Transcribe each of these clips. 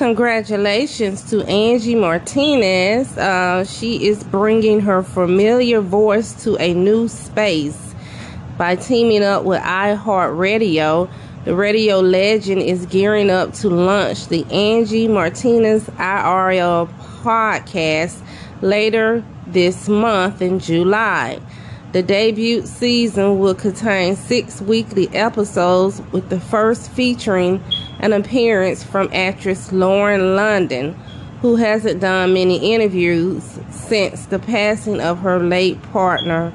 Congratulations to Angie Martinez. Uh, she is bringing her familiar voice to a new space by teaming up with iHeartRadio. The radio legend is gearing up to launch the Angie Martinez IRL podcast later this month in July. The debut season will contain six weekly episodes, with the first featuring an appearance from actress Lauren London, who hasn't done many interviews since the passing of her late partner,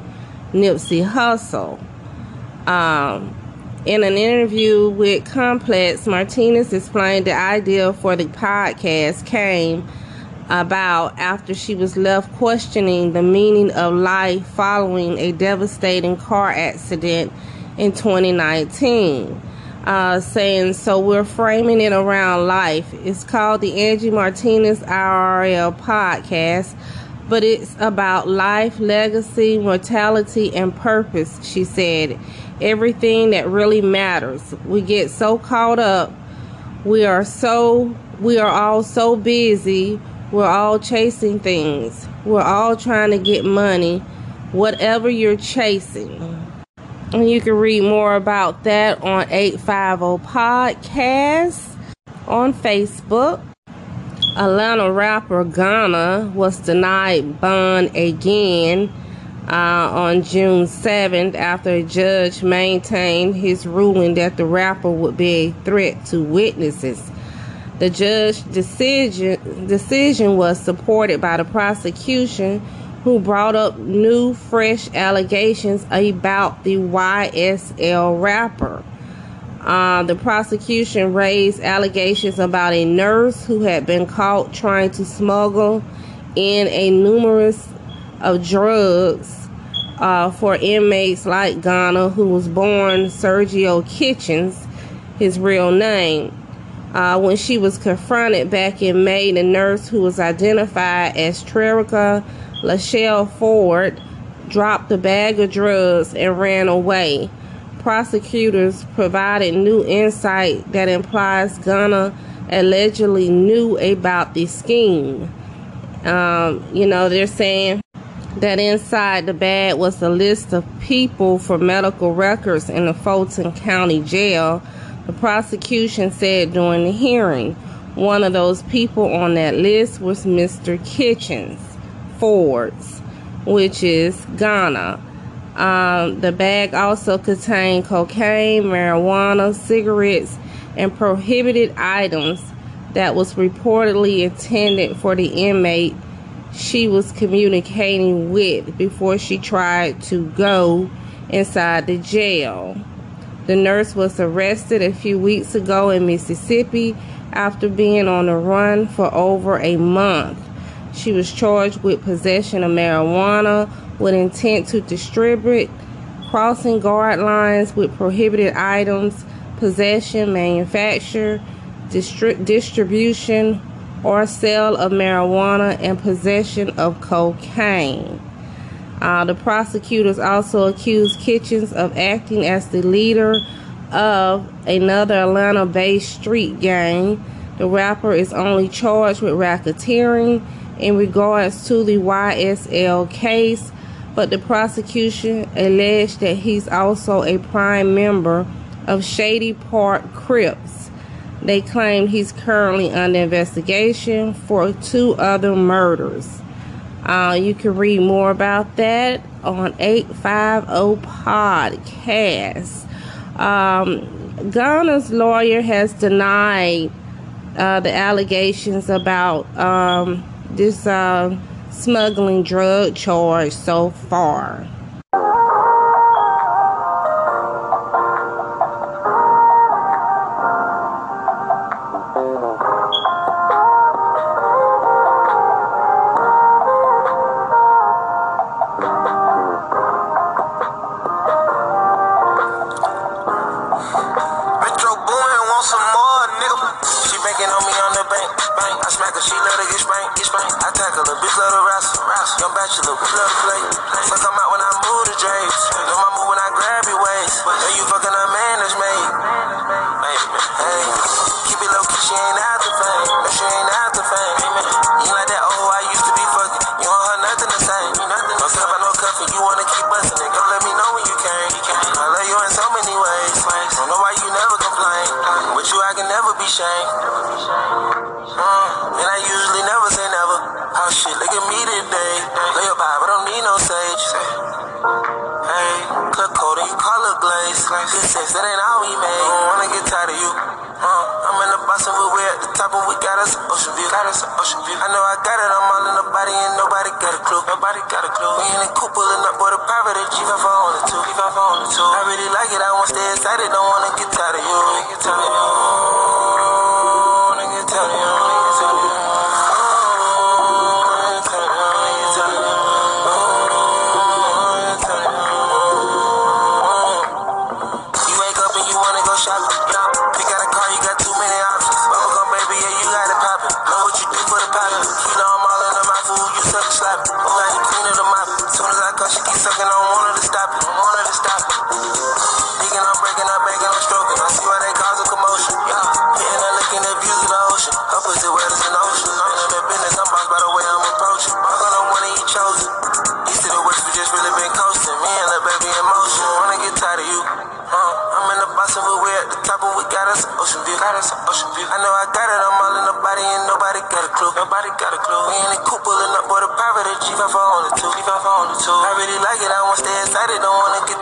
Nipsey Hussle. Um, in an interview with Complex, Martinez explained the idea for the podcast came about after she was left questioning the meaning of life following a devastating car accident in 2019. Uh, saying, so we're framing it around life. It's called the Angie Martinez IRL podcast, but it's about life, legacy, mortality, and purpose, she said. Everything that really matters. We get so caught up. We are so, we are all so busy we're all chasing things. We're all trying to get money, whatever you're chasing. And you can read more about that on 850 Podcast on Facebook. Atlanta rapper Gunna was denied bond again uh, on June 7th after a judge maintained his ruling that the rapper would be a threat to witnesses. The judge's decision, decision was supported by the prosecution, who brought up new, fresh allegations about the YSL rapper. Uh, the prosecution raised allegations about a nurse who had been caught trying to smuggle in a numerous of drugs uh, for inmates like Gunna, who was born Sergio Kitchens, his real name. Uh, when she was confronted back in May, the nurse who was identified as Trerica Lachelle Ford dropped the bag of drugs and ran away. Prosecutors provided new insight that implies Gunna allegedly knew about the scheme. Um, you know, they're saying that inside the bag was a list of people for medical records in the Fulton County Jail the prosecution said during the hearing one of those people on that list was Mr. Kitchens Ford's, which is Gunna. Um, the bag also contained cocaine, marijuana, cigarettes, and prohibited items that was reportedly intended for the inmate she was communicating with before she tried to go inside the jail. The nurse was arrested a few weeks ago in Mississippi after being on the run for over a month. She was charged with possession of marijuana with intent to distribute, crossing guard lines with prohibited items, possession, manufacture, distri- distribution, or sale of marijuana, and possession of cocaine. Uh, the prosecutors also accused Kitchens of acting as the leader of another Atlanta based street gang. The rapper is only charged with racketeering in regards to the YSL case, but the prosecution alleged that he's also a prime member of Shady Park Crips. They claim he's currently under investigation for two other murders. Uh, you can read more about that on 850 Podcast. Um, Gunna's lawyer has denied uh, the allegations about um, this uh, smuggling drug charge so far. banking on me on the bank, bank. I smack her, she love to get spanked, get spanked. I tackle her, bitch love to wrestle, wrestle. Young bachelor, bitch love to play, play. Fuck, I'm out it glaze. Good sex, that ain't all we made. Don't wanna get tired of you. Uh, I'm in the and we're at the top and we got us an ocean view. Got us an ocean view. I know I got it, I'm all in the body and nobody got a clue. Nobody got a clue. We in the coupe pulling up, boy, the private at G5 on the two. G5 on the two. I really like it, I wanna stay excited, don't wanna. Get sucking, I Nobody got a clue. We in the coupe pulling up, boy, the private at G5 on the two. G5 on the two. I really like it, I wanna stay excited, don't wanna get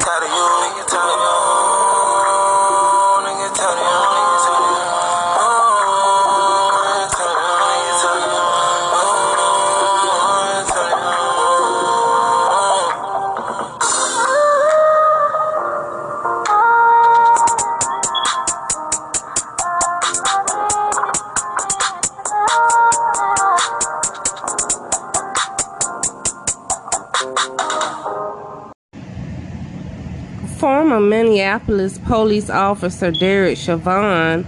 Former Minneapolis police officer Derek Chauvin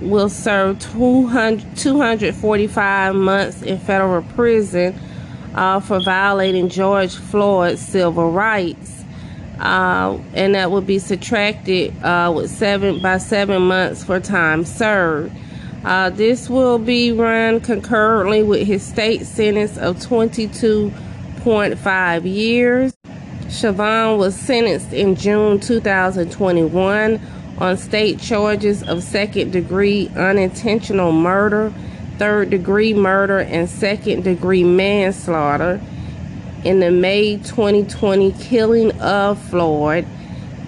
will serve 200, 245 months in federal prison uh, for violating George Floyd's civil rights. Uh, and that will be subtracted uh, with seven by seven months for time served. Uh, this will be run concurrently with his state sentence of 22.5 years. Chauvin was sentenced in June 2021 on state charges of second degree unintentional murder, third degree murder, and second degree manslaughter in the May 2020 killing of Floyd.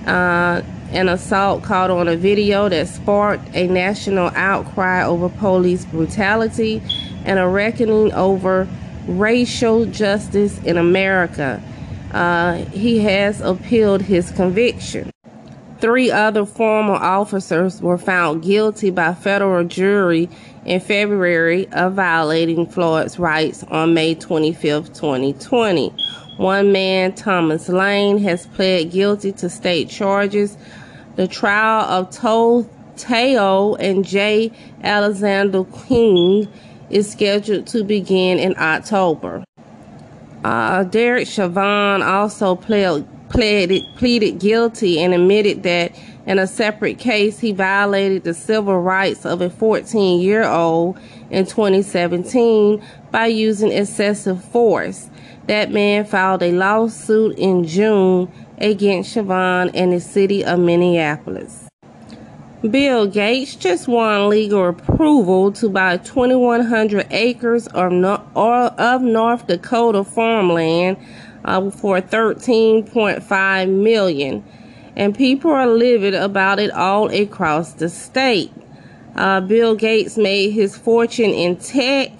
Uh, an assault caught on a video that sparked a national outcry over police brutality and a reckoning over racial justice in America. Uh, he has appealed his conviction. Three other former officers were found guilty by federal jury in February of violating Floyd's rights on May 25, 2020. One man, Thomas Lane, has pled guilty to state charges. The trial of Tou Thao and J. Alexander Kueng is scheduled to begin in October. Uh, Derek Chauvin also pled, pleaded, pleaded guilty and admitted that in a separate case he violated the civil rights of a 14 year old in 2017 by using excessive force. That man filed a lawsuit in June against Chauvin and the city of Minneapolis. Bill Gates just won legal approval to buy 2,100 acres of, North Dakota farmland uh, for 13.5 million, and people are livid about it all across the state. Uh, Bill Gates made his fortune in tech,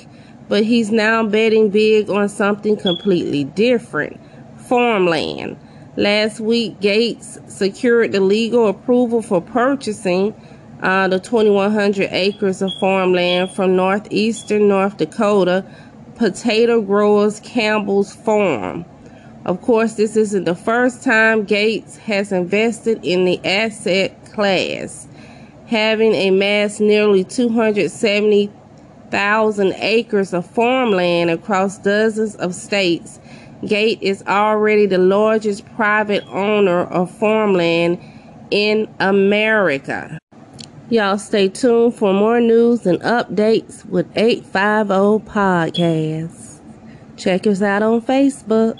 but he's now betting big on something completely different: farmland. Last week, Gates secured the legal approval for purchasing uh, the 2,100 acres of farmland from northeastern North Dakota potato growers Campbell's Farm. Of course, this isn't the first time Gates has invested in the asset class, having amassed nearly 270,000 acres of farmland across dozens of states Gate is already the largest private owner of farmland in America. Y'all stay tuned for more news and updates with 850 Podcasts. Check us out on Facebook.